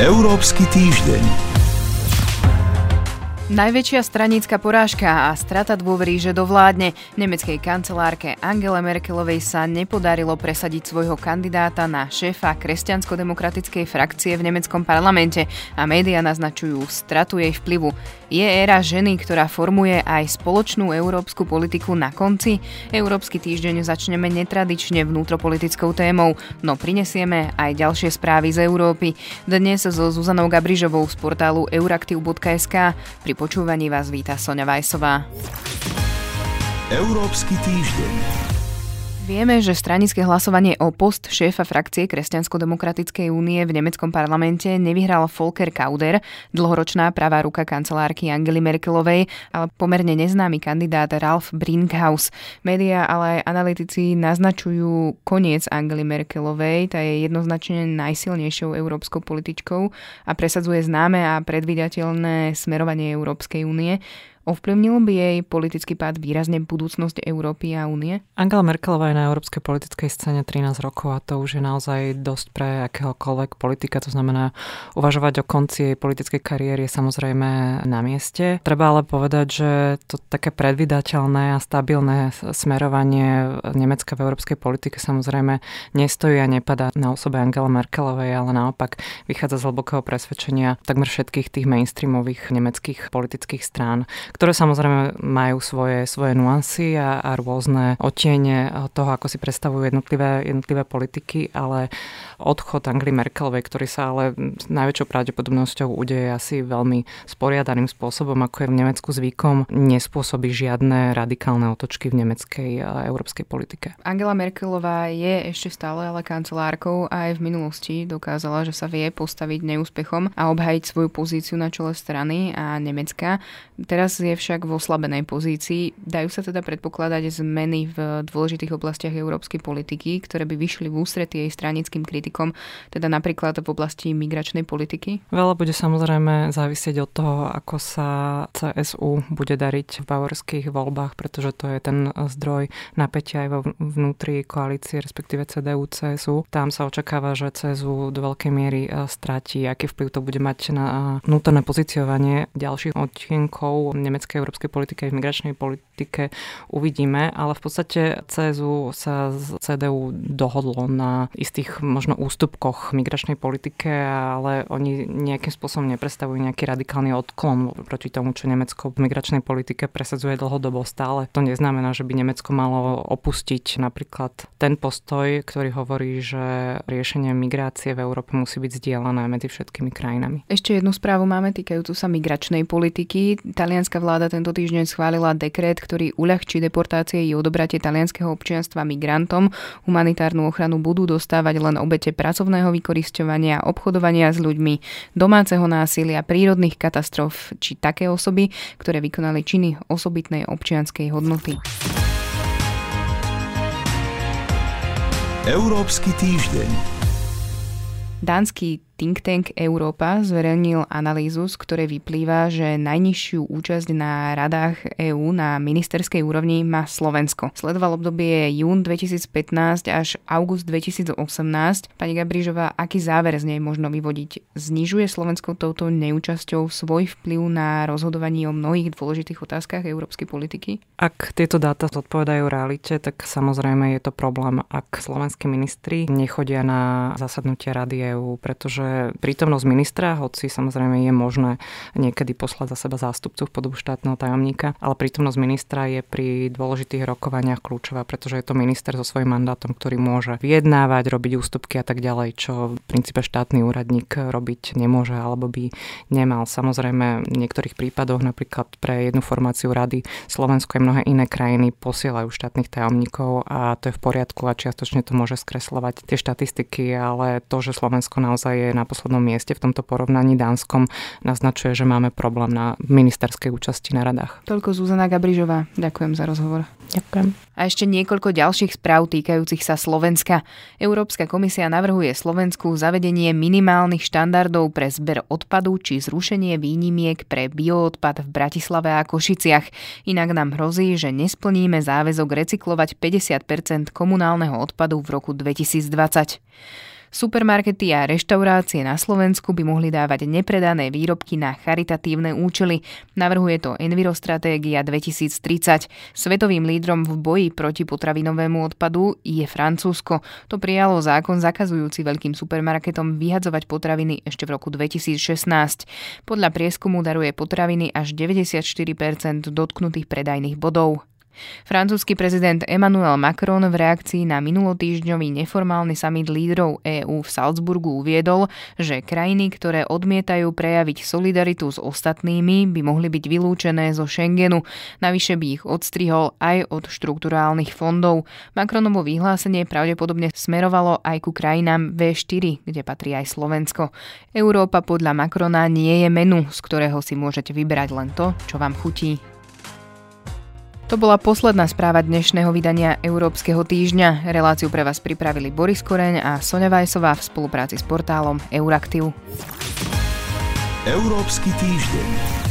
Európsky týždeň. Najväčšia stranická porážka a strata dôvery, že dovládne nemeckej kancelárke Angele Merkelovej sa nepodarilo presadiť svojho kandidáta na šéfa kresťansko-demokratickej frakcie v nemeckom parlamente a médiá naznačujú stratu jej vplyvu. Je éra ženy, ktorá formuje aj spoločnú európsku politiku na konci? Európsky týždeň začneme netradične vnútropolitickou témou, no prinesieme aj ďalšie správy z Európy. Dnes so Zuzanou Gabrižovou z portálu euraktiv.sk pri počúvaní vás víta Sonja Vajsová. Európsky týždeň. Vieme, že stranické hlasovanie o post šéfa frakcie Kresťansko-demokratickej únie v nemeckom parlamente nevyhral Volker Kauder, dlhoročná pravá ruka kancelárky Angely Merkelovej, ale pomerne neznámy kandidát Ralf Brinkhaus. Média, ale aj analytici naznačujú koniec Angely Merkelovej, tá je jednoznačne najsilnejšou európskou političkou a presadzuje známe a predvydateľné smerovanie Európskej únie. Ovplyvnil by jej politický pád výrazne budúcnosť Európy a únie? Angela Merkelová je na európskej politickej scéne 13 rokov a to už je naozaj dosť pre akéhokoľvek politika. To znamená, uvažovať o konci jej politickej kariéry je samozrejme na mieste. Treba ale povedať, že to také predvydateľné a stabilné smerovanie Nemecka v európskej politike samozrejme nestojí a nepadá na osobe Angela Merkelovej, ale naopak vychádza z hlbokého presvedčenia takmer všetkých tých mainstreamových nemeckých politických strán ktoré samozrejme majú svoje, svoje nuancy a, a rôzne otiene toho, ako si predstavujú jednotlivé, jednotlivé politiky, ale odchod Angely Merkelovej, ktorý sa ale s najväčšou pravdepodobnosťou udeje asi veľmi sporiadaným spôsobom, ako je v Nemecku zvykom, nespôsobí žiadne radikálne otočky v nemeckej a európskej politike. Angela Merkelová je ešte stále ale kancelárkou a aj v minulosti dokázala, že sa vie postaviť neúspechom a obhajiť svoju pozíciu na čele strany a Nemecka. Teraz je však v oslabenej pozícii. Dajú sa teda predpokladať zmeny v dôležitých oblastiach európskej politiky, ktoré by vyšli v ústretí jej stranickým kritikom, teda napríklad v oblasti migračnej politiky? Veľa bude samozrejme závisieť od toho, ako sa CSU bude dariť v bavorských voľbách, pretože to je ten zdroj napätia aj vo vnútri koalície, respektíve CDU, CSU. Tam sa očakáva, že CSU do veľkej miery e, stratí, aký vplyv to bude mať na vnútorné pozíciovanie ďalších odtienkov nemeckej európskej politike v migračnej politike uvidíme, ale v podstate CSU sa z CDU dohodlo na istých možno ústupkoch migračnej politike, ale oni nejakým spôsobom nepredstavujú nejaký radikálny odklon proti tomu, čo Nemecko v migračnej politike presadzuje dlhodobo stále. To neznamená, že by Nemecko malo opustiť napríklad ten postoj, ktorý hovorí, že riešenie migrácie v Európe musí byť zdieľané medzi všetkými krajinami. Ešte jednu správu máme týkajúcu sa migračnej politiky. Talianská vláda tento týždeň schválila dekret, ktorý uľahčí deportácie i odobratie talianského občianstva migrantom. Humanitárnu ochranu budú dostávať len obete pracovného vykorisťovania, obchodovania s ľuďmi, domáceho násilia, prírodných katastrof či také osoby, ktoré vykonali činy osobitnej občianskej hodnoty. Európsky týždeň. Dánsky Think Tank Európa zverejnil analýzu, z ktorej vyplýva, že najnižšiu účasť na radách EÚ na ministerskej úrovni má Slovensko. Sledoval obdobie jún 2015 až august 2018. Pani Gabrižová, aký záver z nej možno vyvodiť? Znižuje Slovensko touto neúčasťou svoj vplyv na rozhodovanie o mnohých dôležitých otázkach európskej politiky? Ak tieto dáta zodpovedajú realite, tak samozrejme je to problém, ak slovenskí ministri nechodia na zasadnutie Rady EÚ, pretože prítomnosť ministra, hoci samozrejme je možné niekedy poslať za seba zástupcu v podobu štátneho tajomníka, ale prítomnosť ministra je pri dôležitých rokovaniach kľúčová, pretože je to minister so svojím mandátom, ktorý môže vyjednávať, robiť ústupky a tak ďalej, čo v princípe štátny úradník robiť nemôže alebo by nemal. Samozrejme v niektorých prípadoch, napríklad pre jednu formáciu rady Slovensko a mnohé iné krajiny posielajú štátnych tajomníkov a to je v poriadku a čiastočne to môže skreslovať tie štatistiky, ale to, že Slovensko naozaj je na poslednom mieste v tomto porovnaní Dánskom, naznačuje, že máme problém na ministerskej účasti na radách. Toľko Zuzana Gabrižová. Ďakujem za rozhovor. Ďakujem. A ešte niekoľko ďalších správ týkajúcich sa Slovenska. Európska komisia navrhuje Slovensku zavedenie minimálnych štandardov pre zber odpadu či zrušenie výnimiek pre bioodpad v Bratislave a Košiciach. Inak nám hrozí, že nesplníme záväzok recyklovať 50% komunálneho odpadu v roku 2020. Supermarkety a reštaurácie na Slovensku by mohli dávať nepredané výrobky na charitatívne účely. Navrhuje to Envirostratégia 2030. Svetovým lídrom v boji proti potravinovému odpadu je Francúzsko. To prijalo zákon zakazujúci veľkým supermarketom vyhadzovať potraviny ešte v roku 2016. Podľa prieskumu daruje potraviny až 94% dotknutých predajných bodov. Francúzsky prezident Emmanuel Macron v reakcii na minulotýždňový neformálny summit lídrov EÚ v Salzburgu uviedol, že krajiny, ktoré odmietajú prejaviť solidaritu s ostatnými, by mohli byť vylúčené zo Schengenu. Navyše by ich odstrihol aj od štrukturálnych fondov. Macronovo vyhlásenie pravdepodobne smerovalo aj ku krajinám V4, kde patrí aj Slovensko. Európa podľa Macrona nie je menu, z ktorého si môžete vyberať len to, čo vám chutí. To bola posledná správa dnešného vydania Európskeho týždňa. Reláciu pre vás pripravili Boris Koreň a Sonja Vajsová v spolupráci s portálom Euraktiv. Európsky týždeň.